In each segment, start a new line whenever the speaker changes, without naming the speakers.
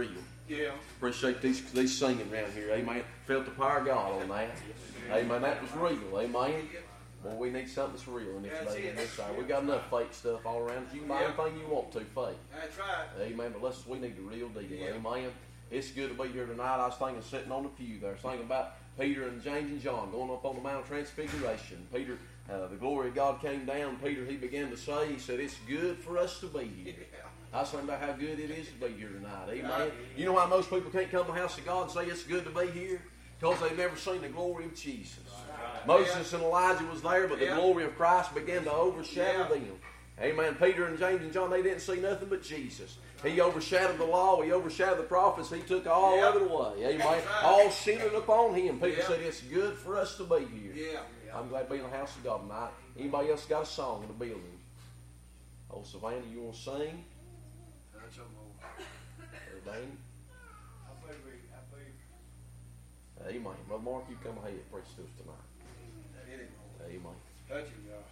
real.
Yeah.
Appreciate these these singing around here. Amen. Felt the power of God on that. Amen. That was real. Amen. Well, we need something that's real in this day and this hour. We got enough fake stuff all around us. You can buy anything you want to fake.
That's right.
Amen. But let's we need the real deal.
Yeah.
Amen. It's good to be here tonight. I was thinking sitting on the pew there, thinking about Peter and James and John going up on the Mount of Transfiguration. Peter, uh, the glory of God came down. Peter, he began to say, he said, "It's good for us to be here." I was thinking about how good it is to be here tonight. Amen. You know why most people can't come to the house of God and say it's good to be here? Because they've never seen the glory of Jesus. Moses and Elijah was there, but the
Yeah.
glory of Christ began to overshadow
Yeah.
them. Amen. Peter and James and John, they didn't see nothing but Jesus. He overshadowed the law. He overshadowed the prophets. He took all
Yeah.
of it away. Amen.
Right.
All centered upon Him. People
Yeah.
said, it's good for us to be here.
Yeah.
I'm glad to be in the house of God tonight. Anybody else got a song in the building? Oh, Savannah, you want to sing?
That's a move.
Everybody? Amen. Brother Mark, you come ahead and preach to us tonight.
Hit him.
Amen.
Touch him, God.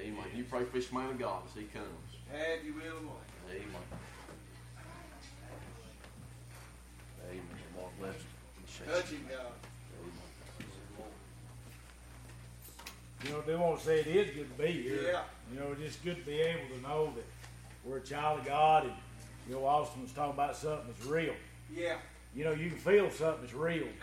Amen. You pray for this man of God as he comes.
Have uh, uh, you will, Lord.
Amen. Amen. Mark, bless you.
Touch him, God.
Uh, you know, they won't say it is good to be here.
Yeah.
You know, it's just good to be able to know that we're a child of God. And, know, Austin was talking about something that's real.
Yeah.
You know, you can feel something that's real.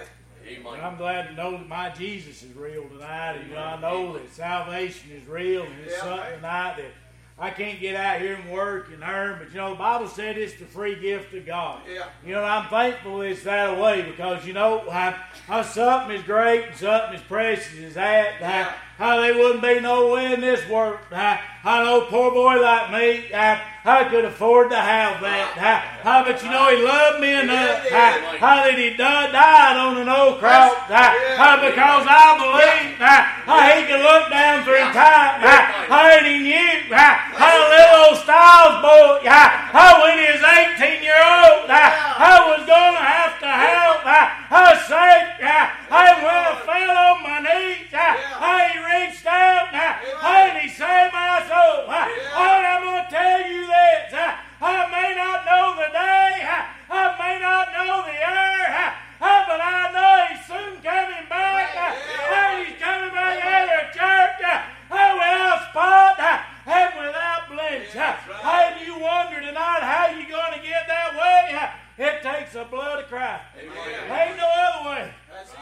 And I'm glad to know that my Jesus is real tonight. And, you know, I know that salvation is real. And it's
Yeah.
something tonight that I can't get out here and work and earn. But, you know, the Bible said it's the free gift of God.
Yeah.
You know, I'm thankful it's that way because, you know, how, how something is great and something as precious as that,
Yeah.
how, how they wouldn't be no way in this world. How, how no poor boy like me, how, how could afford to have that. How, how, but you know, he loved me enough. How, how that he died, died on an old cross. How, because I believe how, he could look down through time. How, how he knew how, little old Styles boy, how, when he was 18 year old, how was going to have to help. Saved, how, how I fell uh, on my knees, how, how reached out, and he saved my soul. Uh, how and I'm going to tell you this. Uh, I may not know the day, I may not know the hour, how, how, but I know he's soon coming back. How, how he's coming back out of church. How, how without spot how, and without blemish. How, how do you wonder tonight how you going to get that way? How, it takes the blood of Christ. Ain't no other way.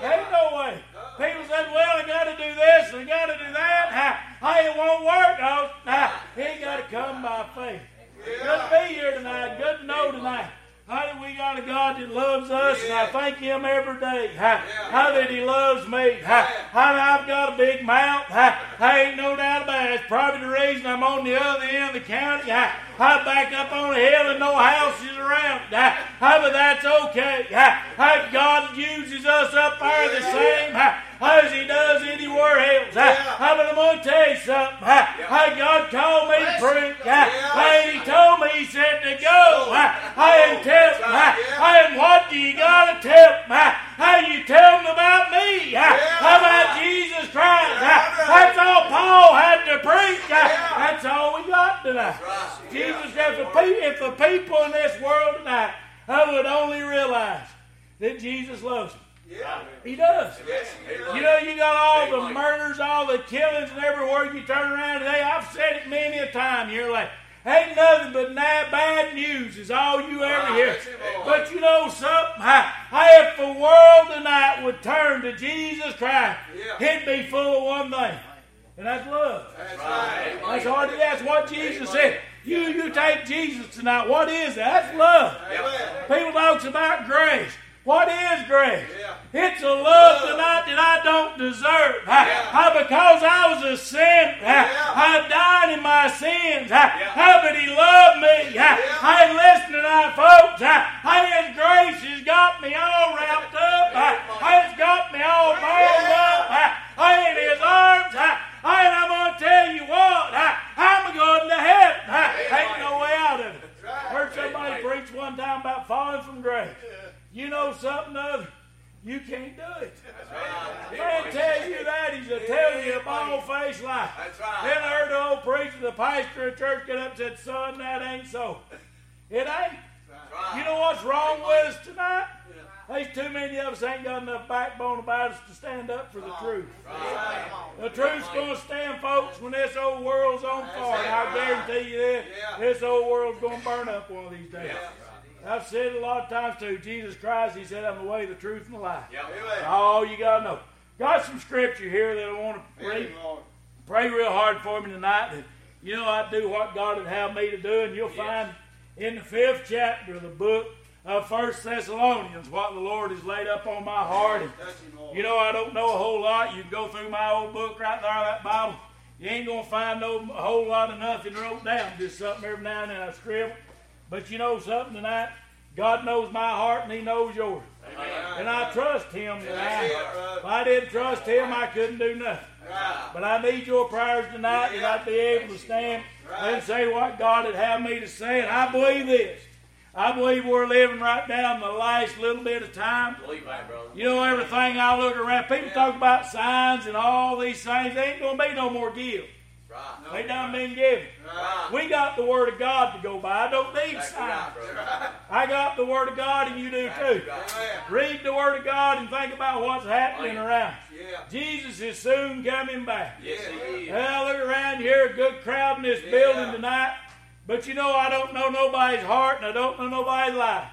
Ain't no way. People said, well, I got to do this and I got to do that. How, how it won't work. No, nah, he got to come by faith. Good to be here tonight. Good to know tonight. How that we got a God that loves us, and I thank Him every day. How, how that He loves me. How, how that I've got a big mouth. How, how ain't no doubt about it. It's probably the reason I'm on the other end of the county. How, how back up on a hill and no houses around. How, how but that's okay. How, how God uses us up there the same. How, how as He does anywhere else. How, how but I'm going to tell you something. How, how God called me to preach. How, how He told me, He said to go. How, how and tell them. How, how and what do you got to tell them? How, how you tell them about me. How, how about Jesus Christ. How, that's all Paul had to preach. How, that's all we got tonight. Jesus said, if the, pe- if the people in this world tonight I would only realize that Jesus loves them.
Yeah.
He does. You know, you got all the murders, all the killings, and everywhere you turn around today. I've said it many a time. You're like, ain't nothing but bad news is all you ever hear. But you know something? How if the world tonight would turn to Jesus Christ, it'd be full of one thing, and that's love.
That's right.
That's hard. That's what Jesus said. You, you take Jesus tonight. What is that? That's love. People talks about grace. What is grace?
Yeah.
It's a love tonight that I don't deserve. How, how because I was a sinner, how, I died in my sins. How, how but He loved me. I ain't listening tonight, folks. How His grace has got me all wrapped up. How it's got me all balled up. How, how in His arms. How, how, and I'm going to tell you what. How, I'm going to heaven. How, ain't no way out of it. Heard somebody preach one time about falling from grace. You know something other. You can't do it. Man tell you that, he's a tell you a bald faced lie.
That's right.
Then I heard the old preacher, the pastor of church, get up and said, Son, that ain't so. It ain't. You know what's wrong with us tonight? There's too many of us ain't got enough backbone about us to stand up for the truth. The truth's going to stand, folks, when this old world's on fire. And I guarantee you this, this old world's going to burn up one of these days. I've said it a lot of times too. Jesus Christ, He said, I'm the way, the truth, and the life. All you got to know. Got some scripture here that I want to read. Pray real hard for me tonight. That, you know, I do what God would have me to do, and you'll find in the fifth chapter of the book of First Thessalonians what the Lord has laid up on my heart. And, you know, I don't know a whole lot. You can go through my old book right there, that Bible. You ain't gonna find no a whole lot of nothing wrote down. Just something every now and then I scribble. But you know something tonight? God knows my heart and He knows yours. And I trust Him tonight. If I didn't trust Him, I couldn't do nothing. But I need your prayers tonight that I'd be able to stand and say what God would have me to say. And I believe this. I believe we're living right now in the last little bit of time.
Believe that, brother.
You know, everything I look around, people talk about signs and all these things. There ain't going to be no more give.
Right.
They done been given.
Right.
We got the Word of God to go by. I don't need
That's
signs.
right.
I got the Word of God, and you do too.
Right.
Read the Word of God and think about what's happening
Oh, yeah.
around.
Yeah.
Jesus is soon coming back.
Yes, he is.
Well, look around here, a good crowd in this
Yeah.
building tonight. But you know, I don't know nobody's heart and I don't know nobody's life.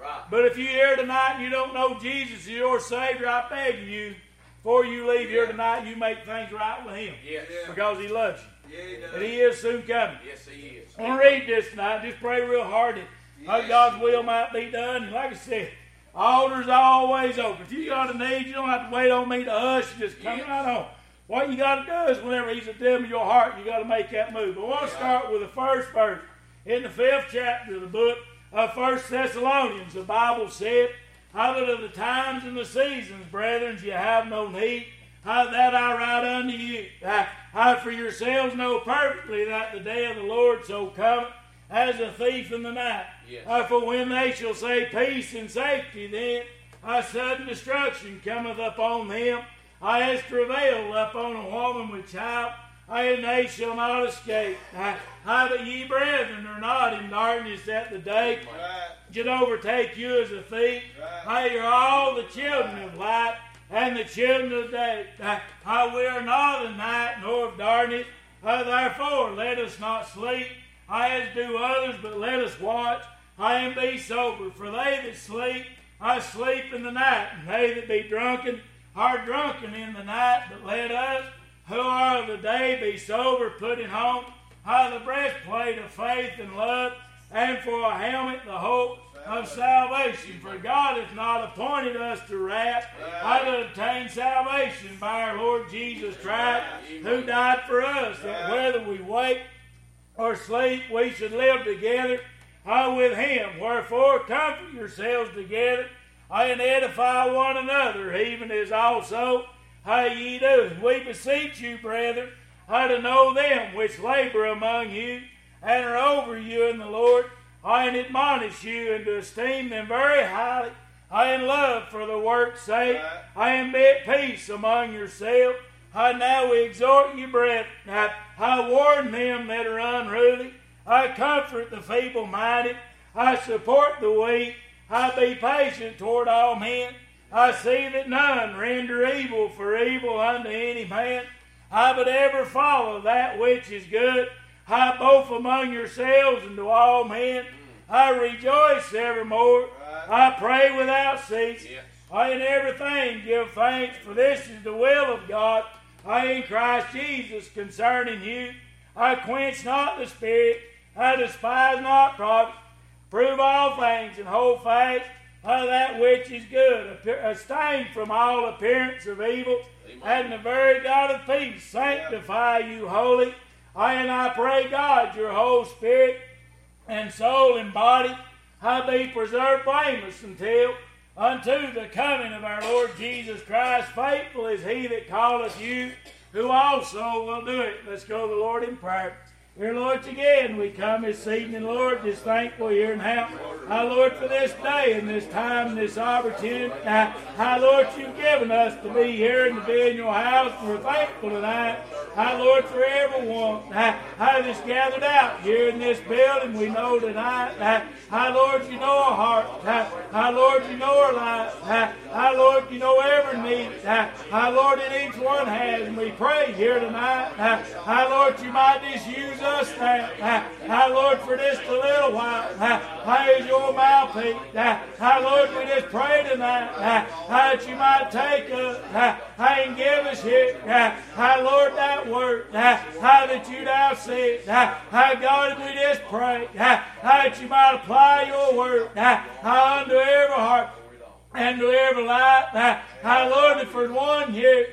Right.
But if you're here tonight and you don't know Jesus as your Savior, I beg you, before you leave here tonight, you make things right with Him.
Yes.
Because He loves you.
Yeah, he does.
And He is soon coming.
Yes, he is.
I want to read this tonight. Just pray real hard that
Yes.
God's will might be done. And like I said, altar's always open. If you got a need, you don't have to wait on me to hush. Just come
Yes.
right on. What you got to do is whenever He's a dim of your heart, you got to make that move. I want to start with the first verse in the fifth chapter of the book of First Thessalonians. The Bible said, "How that of the times and the seasons, brethren, you have no need." How that I write unto you, I, I for yourselves know perfectly that the day of the Lord so cometh as a thief in the night.
Yes.
Uh, for when they shall say peace and safety, then a sudden destruction cometh upon them. I as travail upon a woman with child, and they shall not escape. I, but ye brethren are not in darkness at the day
Right.
should overtake you as a thief.
Right.
I are all the children of light and the children of day. I, I we are not of night nor of darkness. Uh, therefore, let us not sleep, I as do others, but let us watch. I and be sober, for they that sleep, I sleep in the night, and they that be drunken are drunken in the night. But let us, who are of the day, be sober, putting on the breastplate of faith and love, and for a helmet the hope of salvation. For God hath not appointed us to wrath, but to obtain salvation by our Lord Jesus Christ, who died for us, that whether we wake or sleep, we should live together with him. Wherefore, comfort yourselves together and edify one another, even as also how ye do. We beseech you, brethren, how to know them which labor among you and are over you in the Lord, I admonish you and to esteem them very highly. I in love for the work's sake. I am at peace among yourselves. I now we exhort you, brethren. I warn them that are unruly. I comfort the feeble minded. I support the weak. I be patient toward all men. I see that none render evil for evil unto any man. I would ever follow that which is good. I both among yourselves and to all men. Mm. I rejoice evermore. I pray without cease.
Yes.
I in everything give thanks, for this is the will of God. I in Christ Jesus concerning you. I quench not the spirit. I despise not profit. Prove all things and hold fast uh, that which is good. Abstain from all appearance of evil. And the very God of peace sanctify you wholly. I and I pray God your whole spirit and soul and body I be preserved blameless until unto the coming of our Lord Jesus Christ. Faithful is he that calleth you, who also will do it. Let's go to the Lord in prayer. Dear Lord, again, we come this evening, Lord, just thankful here and how, how, Lord, for this day and this time and this opportunity. How, how, Lord, you've given us to be here and to be in your house. We're thankful tonight. How, Lord, for everyone how, how that's gathered out here in this building. We know tonight. How, how Lord, you know our hearts. How, how, Lord, you know our lives. How, how, Lord, you know every need. How, how, Lord, that each one has. And we pray here tonight. How, how Lord, you might just use us now. How, Lord, for just a little while. How is your mouthpiece? How, Lord, we just pray tonight. That you might take us. And give us here. How, Lord, that word. That you now said. How, God, we just pray. That you might apply your word. Unto every heart and to every life. How, Lord, if there's one here,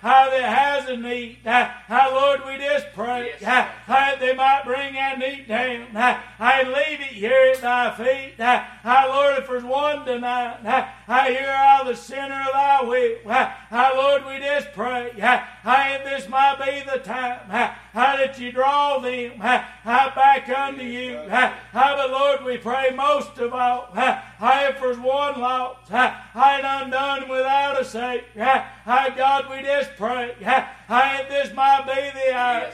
how that has a need, how, Lord, we just pray, how, how they might bring that need down, how, leave it here at thy feet, how, Lord, if there's one tonight, how, hear out the sinner of thy will, how, Lord, we just pray, how, if this might be the time, how, that you draw them, how, back unto you, how, but Lord, we pray most of all, how, if there's one lost, how, undone without a Savior, how, God, we just pray, how this might be the hour,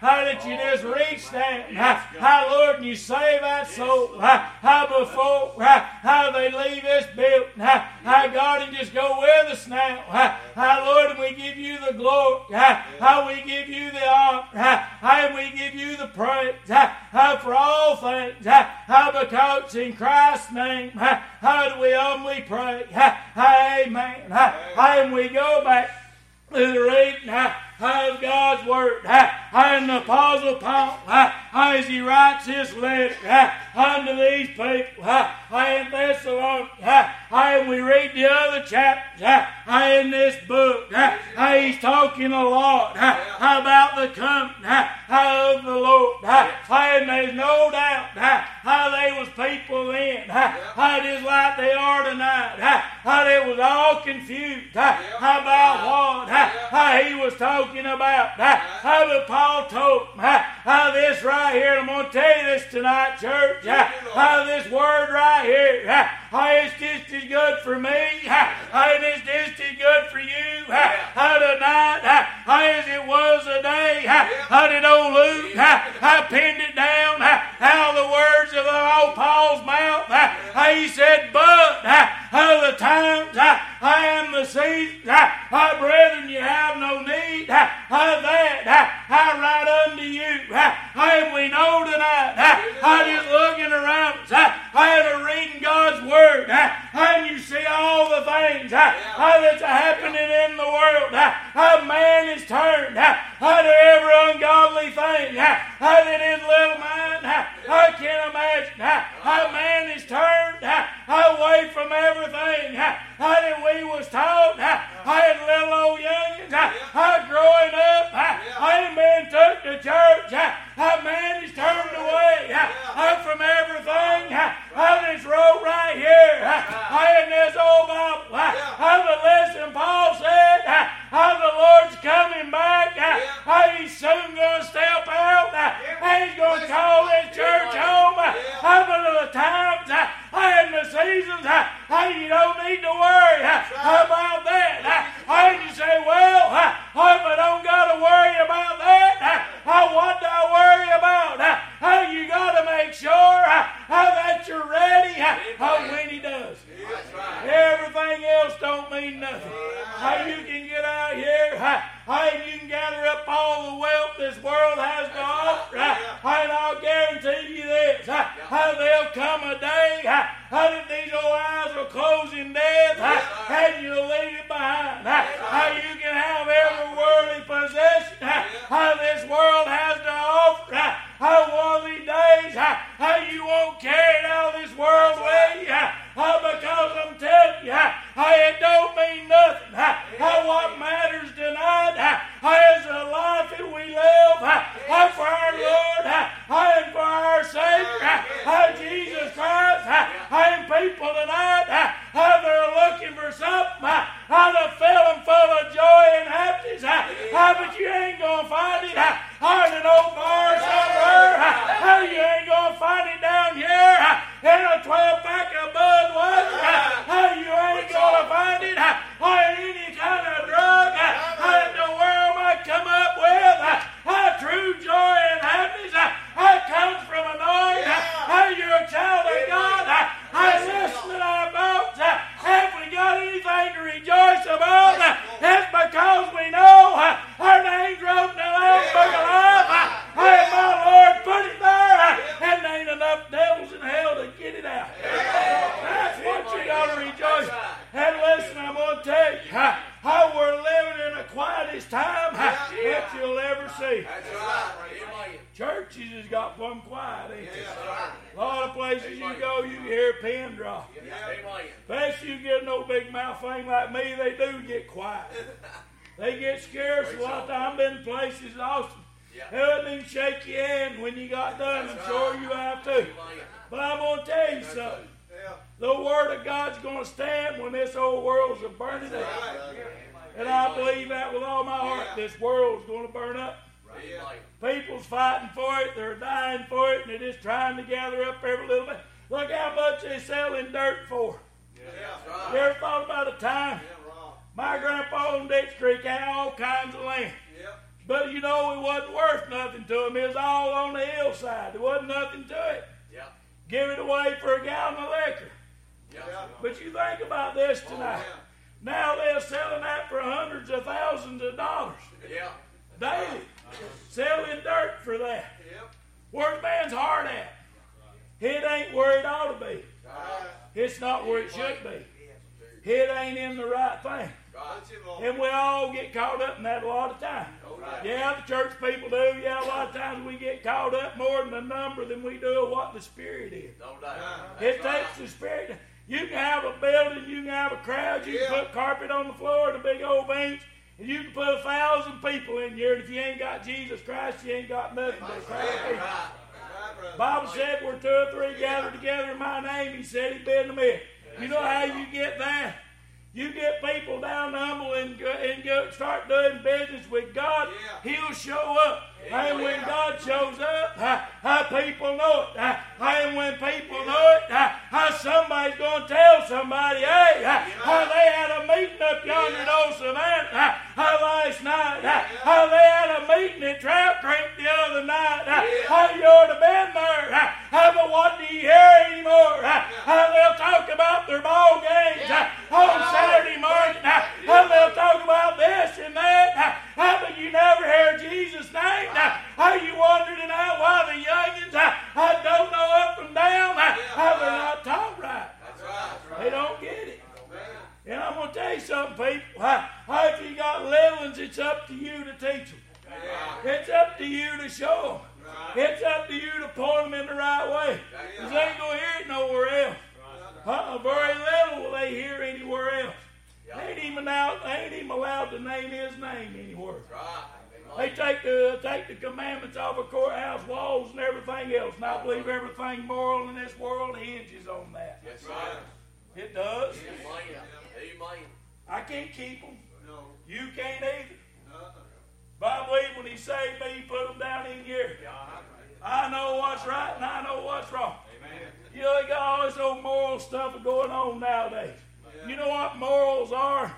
how that you just reach down, how, Lord, and you save that soul, how before, how they leave this building, how, God, and just go with us now, how, Lord, and we give you the glory, how we give you the honor, how we give you the praise, how for all things, how because in Christ's name, how do we humbly pray, how amen, How and we go back the reading of God's Word. And the Apostle Paul, as he writes his letter. Unto these people. In Thessalonica, and we read the other chapters. In this book, he's talking a lot about the coming? Of the Lord. And there's no doubt. How they was people then, how just like they are tonight, how they was all confused. About what? He was talking about. How the Paul told how this right here, I'm going to tell you this tonight, church, how this word right here, how it's just as good for me, how it's just as good for you, how tonight, how as it was a day, how did old Luke, how pinned it down, how the words of old Paul's mouth, how he said, but, how the times, I am the seed, how brethren, you have no need of that, how right unto you, how we know tonight, how just looking around. How to reading God's Word, and you see all the things. How that's happening in the world, how man is turned, how to every ungodly thing, how that his little mind, I can't imagine how man is turned away from everything how that we was taught, how little old youngins, how growing up, how man took to church, how man is turned away from everything, how this road right here, how in this old Bible, how the lesson Paul said, how the Lord's coming back, how he's soon going to step out, and he's going to call this church home, how the times, how in the seasons, how you don't need to worry about that. How you say, well, if I don't got to worry about that, what do I worry about? How you got to make sure how that you're ready when he does. Everything else don't mean nothing. How you can get out here, how you can gather up all the wealth this world has to offer, and I'll guarantee you this, how there'll come a day, how that these old will close in death, you'll leave it behind. How you can have every worldly possession, how this world has to offer, how one of these days, how you won't carry all this world with you, because I'm telling you, it don't mean nothing. How what matters tonight is the life that we live for our Lord and for our Savior, Jesus Christ. And people tonight, they're looking for something to fill them full of joy and happiness, but you ain't going to find it. I an old bar How, how we're living in the quietest time
Yeah.
that you'll ever see.
That's right. Amen.
Churches has got plumb quiet, ain't?
Yeah.
A lot of places you go, you hear a pin drop.
Amen.
Especially you get no big mouth thing like me, they do get quiet. They get scared, so a lot of time I've been places, Austin.
Yeah.
They wouldn't even shake your hand when you got done. I'm sure you have to. But I'm going to tell you something. The Word of God's going to stand when this old world's a burning up. And I believe that with all my heart. This world's going to burn up. People's fighting for it. They're dying for it. And they're just trying to gather up every little bit. Look how much they're selling dirt for. You ever thought about a time? My grandpa on Dix Creek had all kinds of land. But you know, it wasn't worth nothing to him. It was all on the hillside. There wasn't nothing to it. Give it away for a gallon of liquor.
Yeah.
But you think about this tonight.
Oh, yeah.
Now they're selling that for hundreds of thousands of dollars
Yeah.
daily. Selling dirt for that.
Yep.
Where's man's heart at? It ain't where it ought to be.
Right.
It's not where it should be. It ain't in the right thing.
That's it, Lord.
And we all get caught up in that a lot of times. Yeah, the church people do. Yeah, a lot of times we get caught up more in the number than we do what the Spirit is. It takes the Spirit. You can have a building, you can have a crowd, you can put carpet on the floor and a big old bench, and you can put a thousand people in here, and if you ain't got Jesus Christ, you ain't got nothing but a crowd of people.
Right. Right, brother.
Bible said where two or three gather together in my name, he said he'd be in the midst. You know how you get that? You get people down humble and, go, and go, start doing business with God. He'll show up. And when God shows up, how, how people know it. How, and when people know it, how, how somebody's going to tell somebody, hey, how, how they had a meeting up yonder in old Savannah how, how last night, how, how they had a meeting at Trout Creek the other night, how, how you ought to been there. How, how, but what do you hear anymore? How, how they'll talk about their ball games how, on Saturday morning. How, how they'll talk about this and that. How, how but you never hear Jesus' name. How, how you wondering out why the youngins how, how don't know up and down. How, how they're not taught right.
That's right.
They don't get it.
Oh, man.
And I'm going to tell you something, people. If you got little ones, it's up to you to teach them. It's up to you to show them. It's up to you to point them in the right way. Because they ain't going to hear it nowhere else. Uh-uh, very little will they hear even allowed, they ain't even allowed to name his name anywhere. They take the take the commandments off of courthouse walls and everything else. And I believe everything moral in this world hinges on that.
Yes, sir.
It does.
Amen. Amen.
I can't keep them.
No.
You can't either.
Uh-uh.
But I believe when he saved me, he put them down in here. I know what's right and I know what's wrong. You know, they got all this old moral stuff going on nowadays. You know what morals are?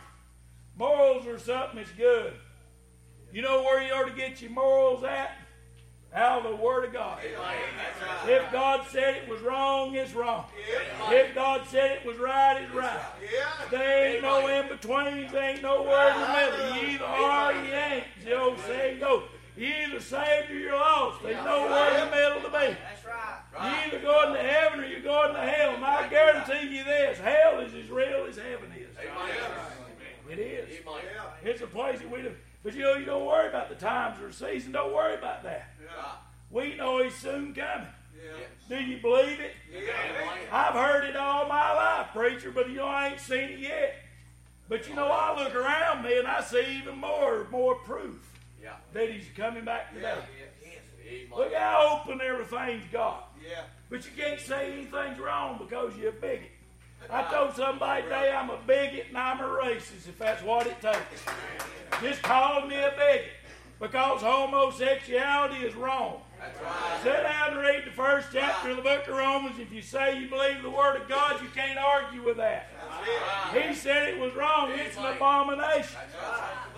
Morals are something that's good. You know where you ought to get your morals at? Out of the Word of God. If God said it was wrong, it's wrong. If God said it was right, it's right. There ain't no in betweens, there ain't nowhere in the middle. You either are or you ain't. The old saying goes. You either saved or you're lost. There's nowhere in the middle to be. You either going to heaven or you're going to hell. And I guarantee you this hell is as real as heaven is. It is.
Amen.
It's a place that we do. But you know, you don't worry about the times or season. Don't worry about that. We know he's soon coming. Do you believe it? I've heard it all my life, preacher, but you know I ain't seen it yet. But you know, I look around me and I see even more, more proof
Yeah.
that he's coming back today.
Amen.
Look how open everything's got.
Yeah.
But you can't say anything's wrong because you're a bigot. I told somebody today I'm a bigot and I'm a racist if that's what it takes. Just call me a bigot because homosexuality is wrong.
That's right.
Sit down and read the first chapter of the book of Romans. If you say you believe the Word of God, you can't argue with that. He said it was wrong. It's an abomination.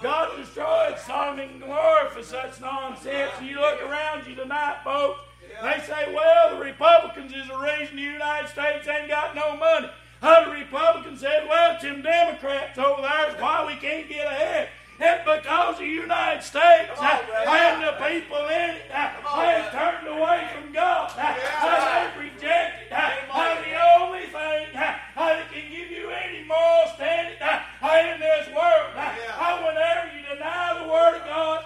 God destroyed Sodom and Gomorrah for such nonsense. You look around you tonight, folks, they say, well, the Republicans is the reason the United States ain't got no money. How the Republicans said, well, it's them Democrats over there is why we can't get ahead. It's because the United States on, and the people in it uh, on, they turned away from God. Uh, yeah. They rejected uh, and the only thing that can give you any moral standing in this world.
Yeah. Whenever
you deny the Word of God,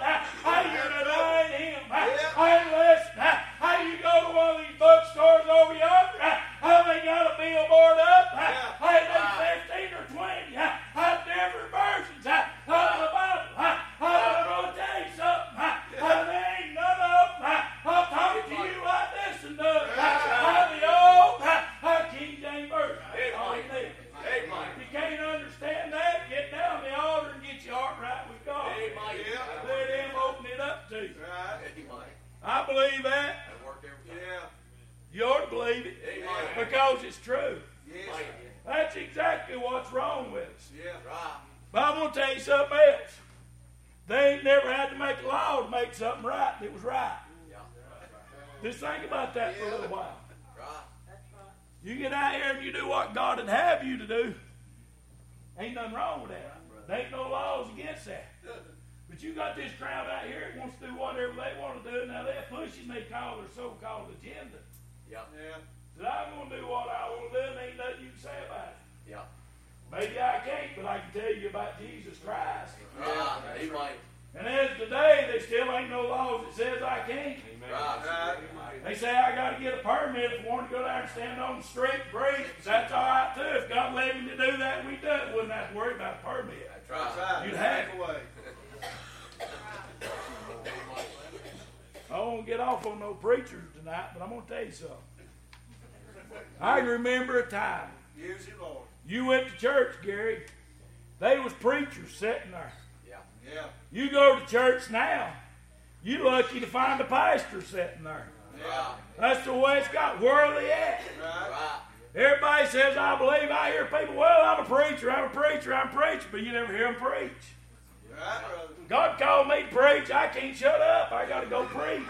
that says I can't.
Right.
They say I got to get a permit if I want to go down and stand on the street and preach. That's all right too. If God let me to do that, we do it. Wouldn't have to worry about a permit.
That's right.
You'd have
away.
I won't get off on no preachers tonight, but I'm going to tell you something. I can remember a time
Use it, Lord.
you went to church, Gary. They was preachers sitting there.
Yeah.
Yeah.
You go to church now, you lucky to find a pastor sitting there.
Right.
That's the way it's got. Where are they at?
Right.
Right.
Everybody says, I believe. I hear people, well, I'm a preacher, I'm a preacher, I'm a preacher, but you never hear them preach.
Right.
God called me to preach. I can't shut up. I got to go preach.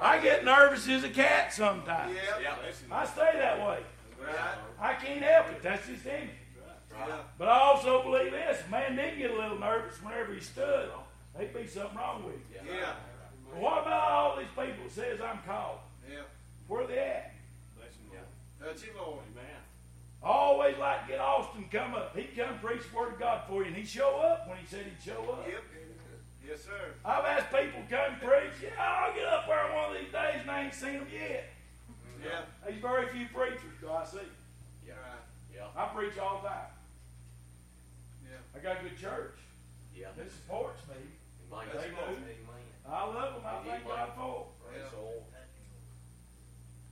I get nervous as a cat sometimes.
Yeah.
Yeah.
I stay that way.
Right.
I can't help it. That's just in me.
Yeah.
But I also believe this. Man did get a little nervous whenever he stood. There'd be something wrong with you.
Yeah.
But what about all these people that says I'm called?
Yeah.
Where they at?
Touch it, Lord.
I always like to get Austin come up. He'd come preach the word of God for you, and he'd show up when he said he'd show up.
Yep. Yes, sir.
I've asked people to come preach. Yeah, I'll get up there one of these days, and I ain't seen them yet. Mm-hmm.
Yeah.
There's very few preachers do I see.
Yeah. Yeah.
I preach all the time.
Yeah.
I got a good church
Yeah.
that supports me.
Amen.
They do.
Amen.
I love them. I thank God for them.
Praise the Lord.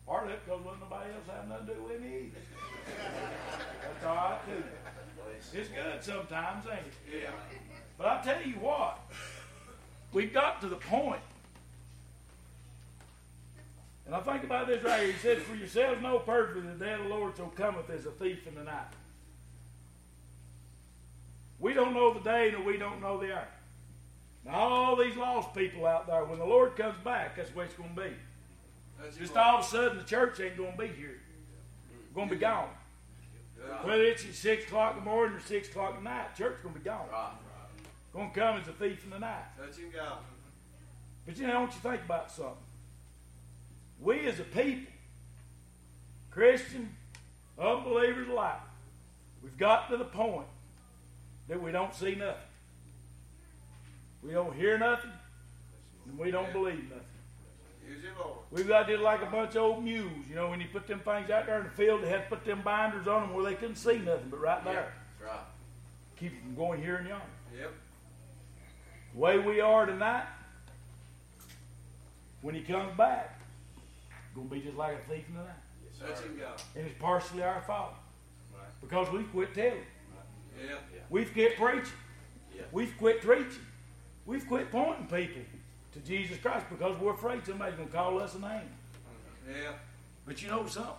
Part of it because nobody else have nothing to do with me either. That's all right too. It's good sometimes, ain't it?
Yeah.
But I tell you what, we've got to the point, and I think about this right here. He said, For yourselves know perfectly the day of the Lord so cometh as a thief in the night. We don't know the day, nor we don't know the hour. Now, all these lost people out there, when the Lord comes back, that's what it's going to be.
It,
Just
Lord.
all of a sudden, the church ain't going to be here. Going to be gone. Whether it's at 6 o'clock in the morning or 6 o'clock at night, church going to be gone.
Right.
Going to come as a thief in the night.
Him, God.
But you know, I want you to think about something. We as a people, Christian, unbelievers alike, we've got to the point that we don't see nothing. We don't hear nothing, and we don't believe nothing.
Use it, Lord.
We've got just like a bunch of old mules. You know, when you put them things out there in the field, they had to put them binders on them where they couldn't see nothing but right
Yeah.
there.
That's right.
Keep them going here and yonder.
Yep.
The way we are tonight, when he comes back, going to be just like a thief in the night.
Yes,
Touch him, God.
And it's partially our fault.
Right.
Because we've quit telling.
Yeah.
We've quit preaching.
Yeah.
We've quit preaching. We've quit pointing people to Jesus Christ because we're afraid somebody's going to call us a name.
Yeah.
But you know something?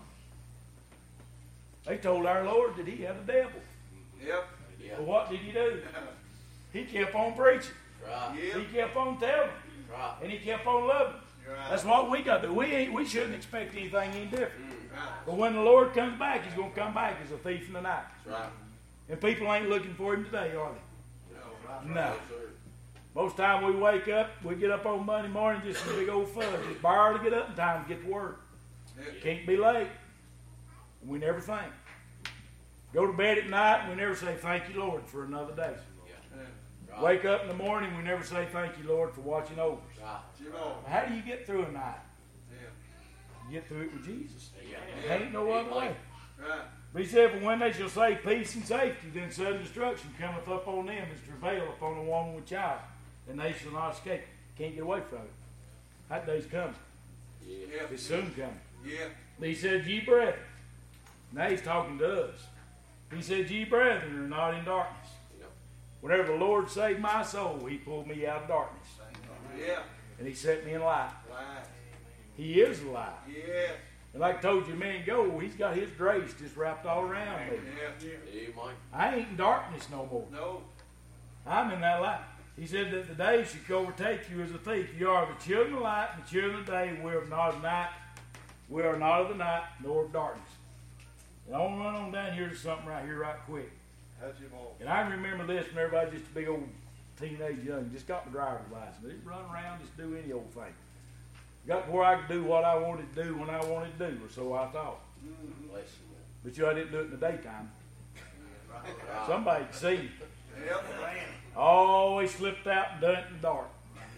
They told our Lord that he had a devil.
Yep.
Yeah.
But what did he do? He kept on preaching.
Right.
He kept on telling.
Right.
And he kept on loving.
Right.
That's what we got to do. We, ain't, we shouldn't expect anything any different. Mm.
Right.
But when the Lord comes back, he's going to come back as a thief in the night.
That's right.
And people ain't looking for him today, are they?
No.
No.
Yes, sir.
Most time we wake up, we get up on Monday morning just a big old fudge. Just barely get up in time to get to work.
Yep.
Can't be late. We never think. Go to bed at night and we never say thank you, Lord, for another day.
Yeah.
Right.
Wake up in the morning, we never say thank you, Lord, for watching over us.
Right.
How do you get through a night?
Yeah.
You get through it with Jesus.
Yeah.
Ain't no other way.
Right.
But he said, For when they shall say peace and safety, then sudden destruction cometh up on them as travail upon a woman with child, and they shall not escape. Can't get away from it. That day's coming.
Yeah.
Yeah.
It's soon coming.
Yeah.
He said, Ye brethren. Now he's talking to us. He said, Ye brethren are not in darkness.
Yeah.
Whenever the Lord saved my soul, he pulled me out of darkness.
Yeah.
And he set me in light.
Right.
He is the light.
Yeah.
And like I told you a minute ago, he's got his grace just wrapped all around me.
Yeah.
Amen.
I ain't in darkness no more.
No.
I'm in that light. He said that the day should overtake you as a thief. You are the children of light the children of the day. We are not of night. We are not of the night nor of darkness. And I want to run on down here to something right here, right quick.
How'd you all?
And I remember this when everybody just a big old teenage young, just got my driver's license. They run around, just do any old thing. Got to where I could do what I wanted to do when I wanted to do, or so I thought.
Bless you.
But you know, I didn't do it in the daytime. Somebody could see.
Yep.
Always slipped out and done it in the dark.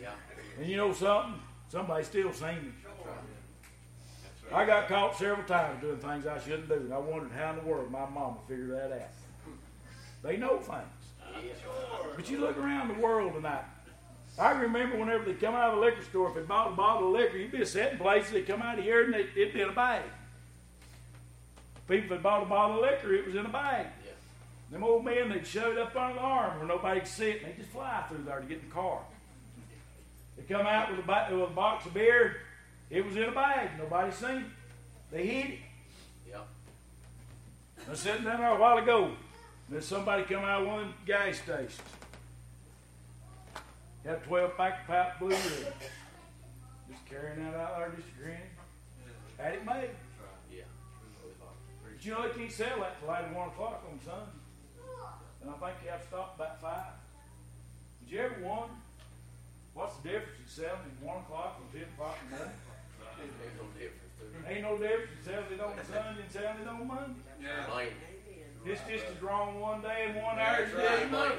Yeah.
And you know something? Somebody still seen me.
Right.
I got caught several times doing things I shouldn't do, and I wondered how in the world my mama figured that out. They know things. But you look around the world tonight. I remember whenever they come out of the liquor store, if they bought a bottle of liquor, you'd be sitting places, they come out of here and they, it'd be in a bag. People that bought a bottle of liquor, it was in a bag. Them old men, they'd shove it up under the arm where nobody could see it, and they just fly through there to get in the car. They come out with a, with a box of beer, it was in a bag, nobody seen it. They hid it.
Yeah.
I was sitting down there a while ago, and then somebody come out of one of the gas stations. Had a 12 pack of pipe blue. Just carrying that out there, just grinning. Had it made.
Yeah.
But you know, they can't sell that till later 1 o'clock on Sunday. And I think you have to stop about 5. Did you ever wonder what's the difference in selling at 1 o'clock and 10 o'clock in the morning?
There's no difference.
Ain't no difference in selling it on Sunday and selling it on Monday.
Yeah.
Amen.
It's just as wrong one day and one
Yeah,
hour
that's
as the other
right.
month.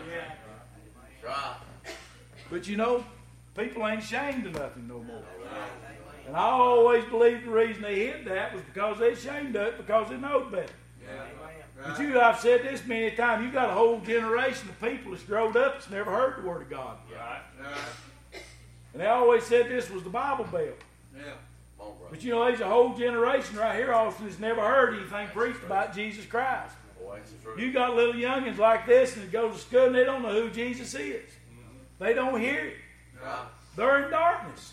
Right.
But you know, people ain't ashamed of nothing no more. And I always believed the reason they hid that was because they ashamed of it because they know better.
Yeah.
But you, I've said this many times, you got a whole generation of people that's growed up that's never heard the Word of God.
Right.
And they always said this was the Bible Belt.
Yeah.
On.
But you know, there's a whole generation right here, Austin, that's never heard anything preached about Jesus Christ.
Boy, that's the truth.
You got little youngins like this and go to school and they don't know who Jesus is. Mm-hmm. They don't hear it.
Right.
They're in darkness.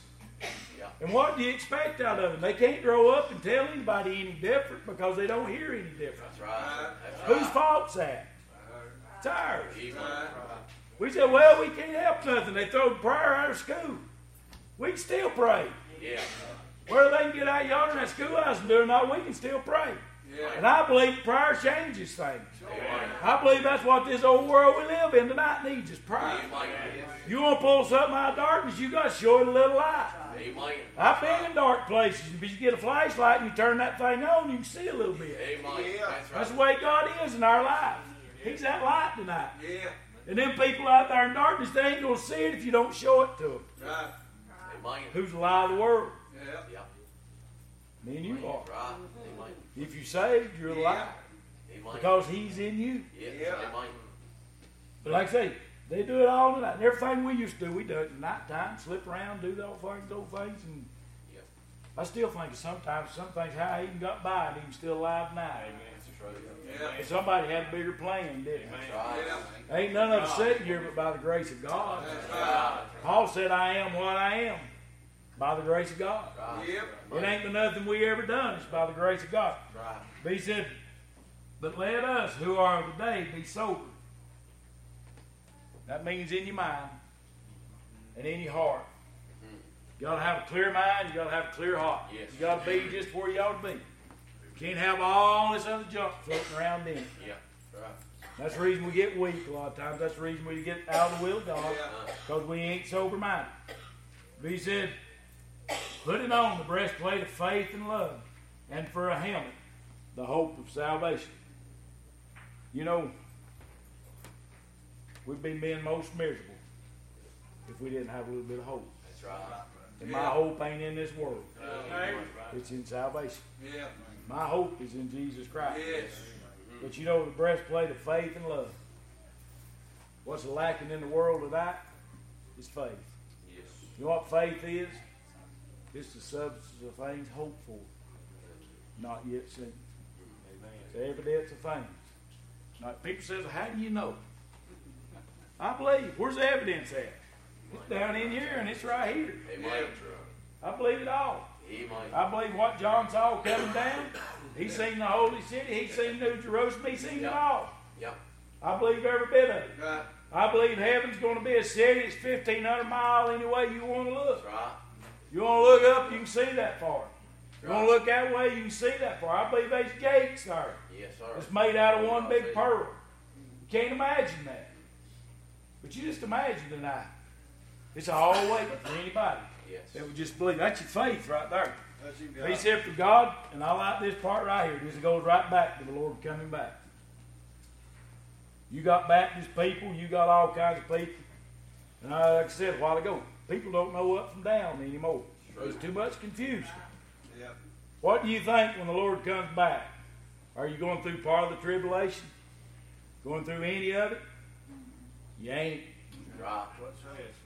Yeah.
And what do you expect out of them? They can't grow up and tell anybody any different because they don't hear any different.
That's right. That's
Whose
right.
fault's that? It's ours. We said, well, we can't help nothing. They throw prayer out of school. We can still pray.
Yeah.
Whether they can get out yonder in that schoolhouse and do it or not, we can still pray. And I believe prayer changes things.
Amen.
I believe that's what this old world we live in tonight needs is prayer.
Amen.
You want to pull something out of darkness, you got to show it a little light.
Amen.
I've been in dark places, but you get a flashlight and you turn that thing on, you can see a little bit.
Amen.
Yeah.
That's
That's the way God is in our life. He's that light tonight.
Yeah.
And them people out there in darkness, they ain't going to see it if you don't show it to them.
Right.
Amen.
Who's the light of the world?
Yeah.
Yeah.
Me and you are.
Right. Amen.
If you saved, you're alive light
Amen.
because He's in you.
Yeah.
But like I say, they do it all tonight. And everything we used to do, we do it at night time, slip around, do those things, those things. And
Yep.
I still think sometimes some things how he even got by and even still alive now.
That's the truth.
Yeah.
And somebody had a bigger plan, didn't they?
That's right.
Ain't none of us sitting here but by the grace of God.
That's
That's
right.
right.
Paul said, I am what I am by the grace of God.
Right.
Yep.
It ain't been nothing we ever done. It's by the grace of God.
Right.
But he said, But let us who are of the day be sober. That means in your mind and in your heart. Mm-hmm. You gotta have a clear mind, you gotta have a clear heart.
Yes.
You gotta be just where you ought to be. You Can't have all this other junk floating around in.
Yeah. Right.
That's the reason we get weak a lot of times. That's the reason we get out of the will of God. Because we ain't sober minded. But he said, Put it on the breastplate of faith and love, and for a helmet, the hope of salvation. You know, we'd be men most miserable if we didn't have a little bit of hope.
That's right.
And my hope ain't in this world, it's in salvation.
Yeah.
My hope is in Jesus Christ.
Yes.
But you know, the breastplate of faith and love. What's lacking in the world of that is faith.
Yes.
You know what faith is? It's the substance of things hoped for, not yet seen. It's the evidence of things. Now, people says, how do you know? I believe. Where's the evidence at? It's down in here and it's right here.
Amen.
I believe it all. I believe what John saw coming down. He seen the holy city. He seen New Jerusalem. He seen it all.
Yep.
I believe every bit of it.
Right.
I believe heaven's going to be a city that's 1,500 miles any way you want to look.
That's right.
You want to look up, you can see that far. You want to look that way, you can see that far. I believe there's gates there.
Yes, sir.
It's made out of one big pearl. You can't imagine that. But you just imagine tonight. It's all waiting for anybody
Yes.
that would just believe. That's your faith right there.
That's you, God.
said for God, and I like this part right here. This goes right back to the Lord coming back. You got Baptist people, you got all kinds of people. And I, like I said a while ago, people don't know up from down anymore. There's too much confusion.
Yeah.
What do you think when the Lord comes back? Are you going through part of the tribulation? Going through any of it? You ain't.
Right.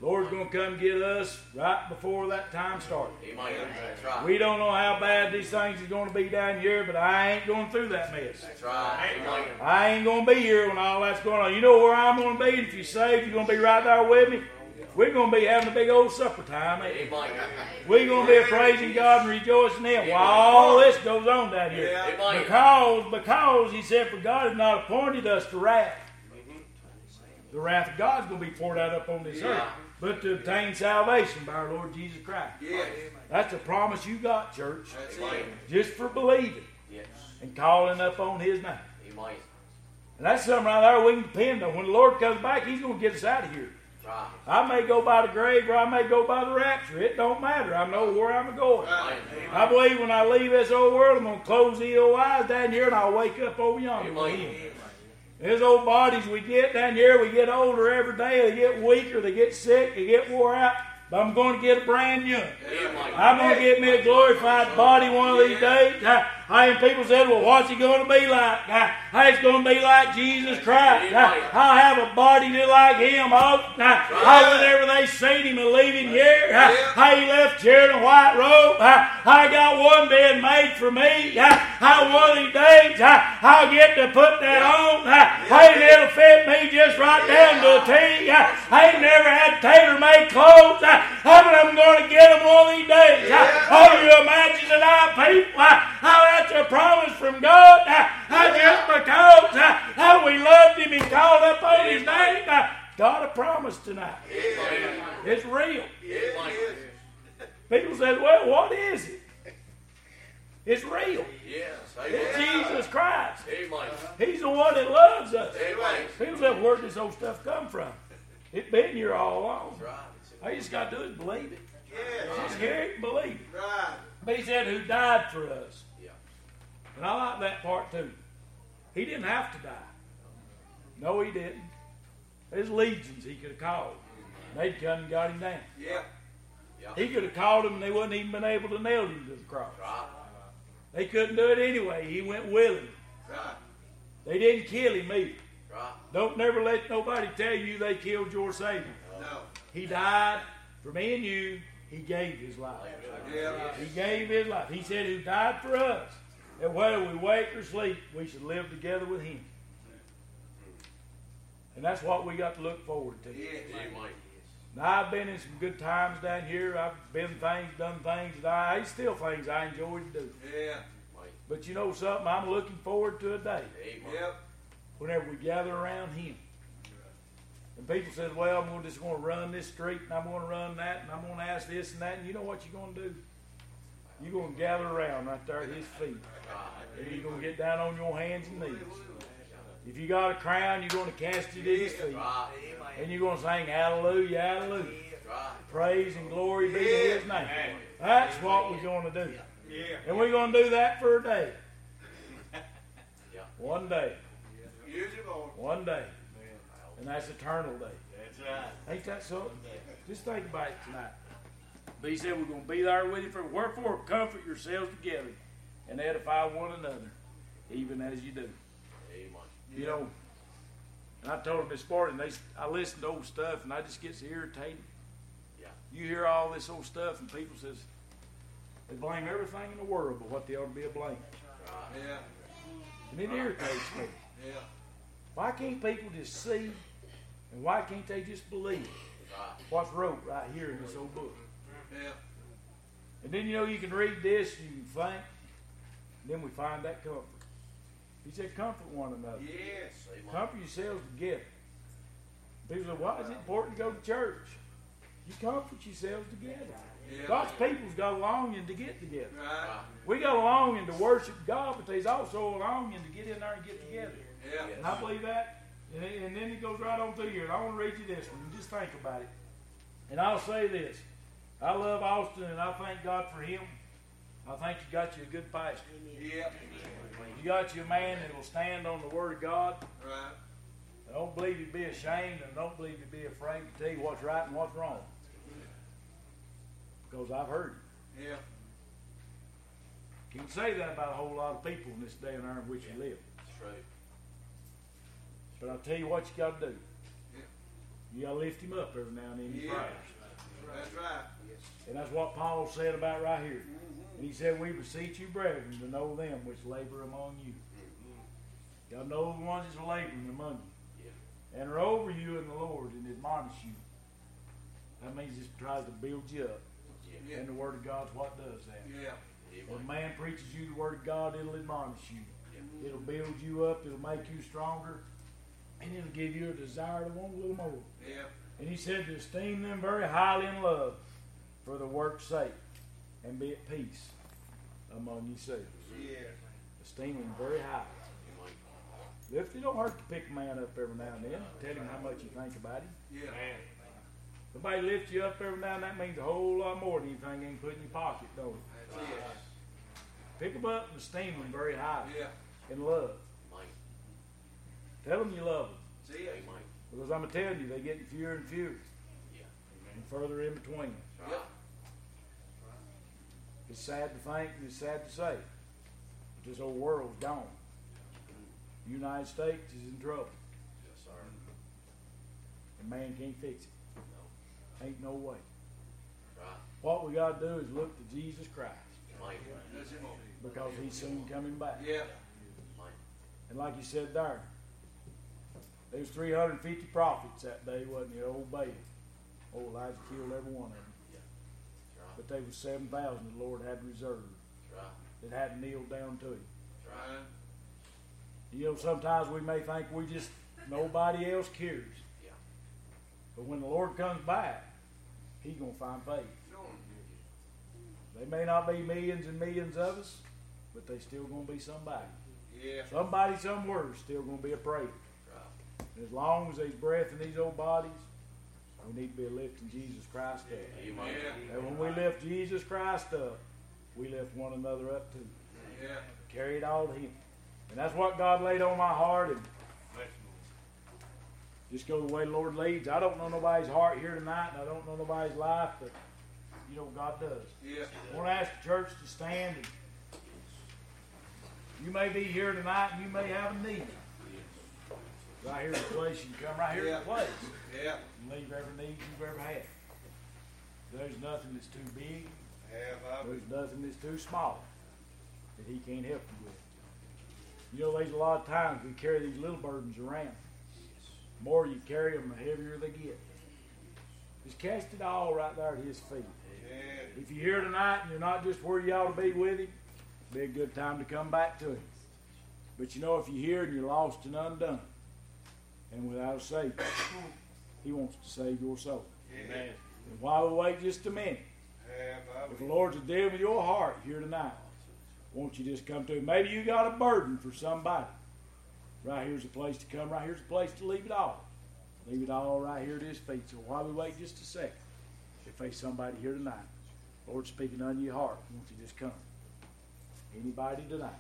Lord's going to come get us right before that time starts.
Right.
We don't know how bad these things is going to be down here, but I ain't going through that mess.
That's right. Amen.
I ain't going to be here when all that's going on. You know where I'm going to be? If you're saved, you're going to be right there with me. We're going to be having a big old supper time. we?
Amen.
We're going to be praising God and rejoicing in Him while all this goes on down here.
Yeah.
Amen.
Because, because He said, for God has not appointed us to wrath. Mm-hmm. The wrath of God's going to be poured out upon this earth. But to obtain salvation by our Lord Jesus Christ.
Yes.
That's a promise you got, church.
That's
Just for believing
Yes.
and calling up on His name.
Amen.
And that's something right there we can depend on. When the Lord comes back, He's going to get us out of here.
Right.
I may go by the grave or I may go by the rapture. It don't matter. I know where I'm going. I believe when I leave this old world, I'm going to close the old eyes down here and I'll wake up over yonder
Amen.
These old bodies we get down here, we get older every day. They get weaker, they get sick, they get wore out. But I'm going to get a brand new. I'm going to get me a glorified body one of these days. I, I and people said, well, what's he going to be like? I, I, it's going to be like Jesus Christ. I, I'll have a body just like him. I, I, whenever they seen him and leaving here, I, I, he left here in a white robe. I, I got one being made for me. I, I one of these days, I, I'll get to put that on. I, I, and it'll fit me just right down to a T. I, I ain't never had tailor-made clothes. I, I, but I'm going to get them one of these days. I, oh, you imagine tonight, people, I, how that's a promise from God. Just because uh, I, we loved Him and called up on His name. I, God a promise tonight. It's real. People say, well, what is it? It's real.
Yes.
It's Jesus Christ.
Amen.
He's the one that loves us.
Amen.
People said, where does this old stuff come from? It's been here all along.
Right.
All you just got to do is believe it.
Yes.
Just hear it and believe it.
Right.
But he said, who died for us. And I like that part too. He didn't have to die. No, he didn't. There's legions he could have called. They'd come and got him down.
Yeah. yeah.
He could have called them and they wouldn't even been able to nail him to the cross.
Right.
They couldn't do it anyway. He went willingly.
Right.
They didn't kill him either.
Right.
Don't never let nobody tell you they killed your Savior.
No.
He died for me and you. He gave his life.
Yeah.
He gave his life. He said, Who died for us, that whether we wake or sleep, we should live together with him. And that's what we got to look forward to.
Yes.
Now, I've been in some good times down here. I've been things, done things that I, still things I enjoy to do.
Yeah.
But you know something? I'm looking forward to a day
Yep.
whenever we gather around him. And people said, well, I'm gonna just going to run this street and I'm going to run that and I'm going to ask this and that. And you know what you're going to do? You're going to gather around right there at his feet. And you're going to get down on your hands and knees. If you got a crown, you're going to cast it at his feet. And you're going to sing hallelujah, hallelujah. Praise and glory be to his name. That's what we're going to do. And we're going to do that for a day.
Yeah.
One day.
Use it, Lord.
One day. And that's eternal day.
That's right.
Ain't that so? Just think about it tonight. But he said we're going to be there with you for wherefore comfort yourselves together and edify one another, even as you do.
Amen.
You know, and I told them this morning, they, I listen to old stuff and I just get so irritated.
Yeah.
You hear all this old stuff and people says they blame everything in the world but what they ought to be blamed.
Right.
Yeah.
And it irritates me.
Yeah.
Why can't people just see and why can't they just believe
Right.
what's wrote right here in this old book?
Yeah.
And then you know you can read this and you can think. And then we find that comfort. He said, comfort one another.
Yes.
Comfort yourselves together. People say, why is it important to go to church? You comfort yourselves together.
Yeah.
God's people's got a longing to get together.
Right.
We got a longing to worship God, but there's also a longing to get in there and get together.
Yeah.
And I believe that. And, and then it goes right on through here. And I want to read you this one. Just think about it. And I'll say this. I love Austin and I thank God for him. I think you got you a good pastor.
Yeah.
You got you a man that will stand on the Word of God.
Right.
I don't believe you'd be ashamed and don't believe you'd be afraid to tell you what's right and what's wrong. Because I've heard it.
Yeah.
You can say that about a whole lot of people in this day and hour in which we live.
That's right.
But I'll tell you what you got to do.
Yeah.
You got to lift him up every now and then in your
Yeah. That's right.
And that's what Paul said about right here. And he said, We beseech you, brethren, to know them which labor among you. Y'all know the ones that's laboring among you. And are over you in the Lord and admonish you. That means it tries to build you up. And the Word of God's what does that.
Yeah.
When a man preaches you the Word of God, it'll admonish you. It'll build you up. It'll make you stronger. And it'll give you a desire to want a little more.
Yeah.
And he said to esteem them very highly in love for the work's sake and be at peace among yourselves.
Yeah.
Esteem them very high. If it don't hurt to pick a man up every now and then, tell him how much you think about him.
Yeah.
Somebody lifts you up every now and then, that means a whole lot more than anything you can put in your pocket, don't it?
That's it.
Pick them up and esteem them very high
Yeah.
in love.
Mike.
Tell them you love them.
See.
Mike.
Because I'm going to tell you, they're getting fewer and fewer
Yeah.
and further in between.
Yeah.
Right.
It's sad to think and it's sad to say. But this old world's gone. The United States is in trouble.
Yes, sir.
And man can't fix it. No. Ain't no way.
Right.
What we got to do is look to Jesus Christ
Mike.
Because he's soon coming back.
Yeah.
And like you said there, there was 350 prophets that day, wasn't it? Old Baal. Old Elijah killed every one of them. But they was 7,000 the Lord had reserved
right.
that hadn't kneeled down to him.
Right.
Right.
You know, sometimes we may think we just, nobody else cares.
Yeah.
But when the Lord comes back, He's going to find faith. They may not be millions and millions of us, but they still going to be somebody.
Yeah.
Somebody somewhere is still going to be a prayer.
Right.
As long as there's breath in these old bodies, we need to be lifting Jesus Christ up.
Hey, Mike.
And when we lift Jesus Christ up, we lift one another up too.
Yeah.
Carry it all to Him. And that's what God laid on my heart. And just go the way the Lord leads. I don't know nobody's heart here tonight, and I don't know nobody's life, but you know what God does.
Yeah.
I want to ask the church to stand. And you may be here tonight, and you may have a need. Right here in the place, you can come right here in the place
Yeah.
and leave every need you've ever had. There's nothing that's too big. There's nothing that's too small that he can't help you with. You know, there's a lot of times we carry these little burdens around. The more you carry them, the heavier they get. Just cast it all right there at his feet.
Yeah.
If you're here tonight and you're not just where you ought to be with him, be a good time to come back to him. But you know, if you're here and you're lost and undone and without a Savior, he wants to save your soul.
Amen.
And while we wait just a minute, if the Lord's dealing with your heart here tonight, won't you just come to Him? Maybe you got a burden for somebody. Right here's a place to come. Right here's a place to leave it all. Leave it all right here at His feet. So while we wait just a second, if there's somebody here tonight, Lord speaking on your heart, won't you just come? Anybody tonight?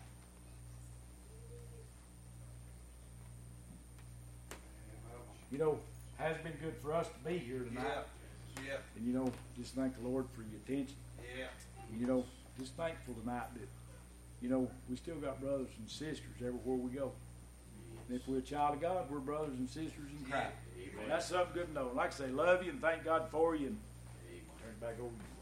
You know, has been good for us to be here tonight.
Yeah. Yeah.
And you know, just thank the Lord for your attention.
Yeah.
And, you know, just thankful tonight that, you know, we still got brothers and sisters everywhere we go. And if we're a child of God, we're brothers and sisters in Christ.
Amen.
And that's something good to know. Like I say, love you and thank God for you and turn it back over to you.
Yeah.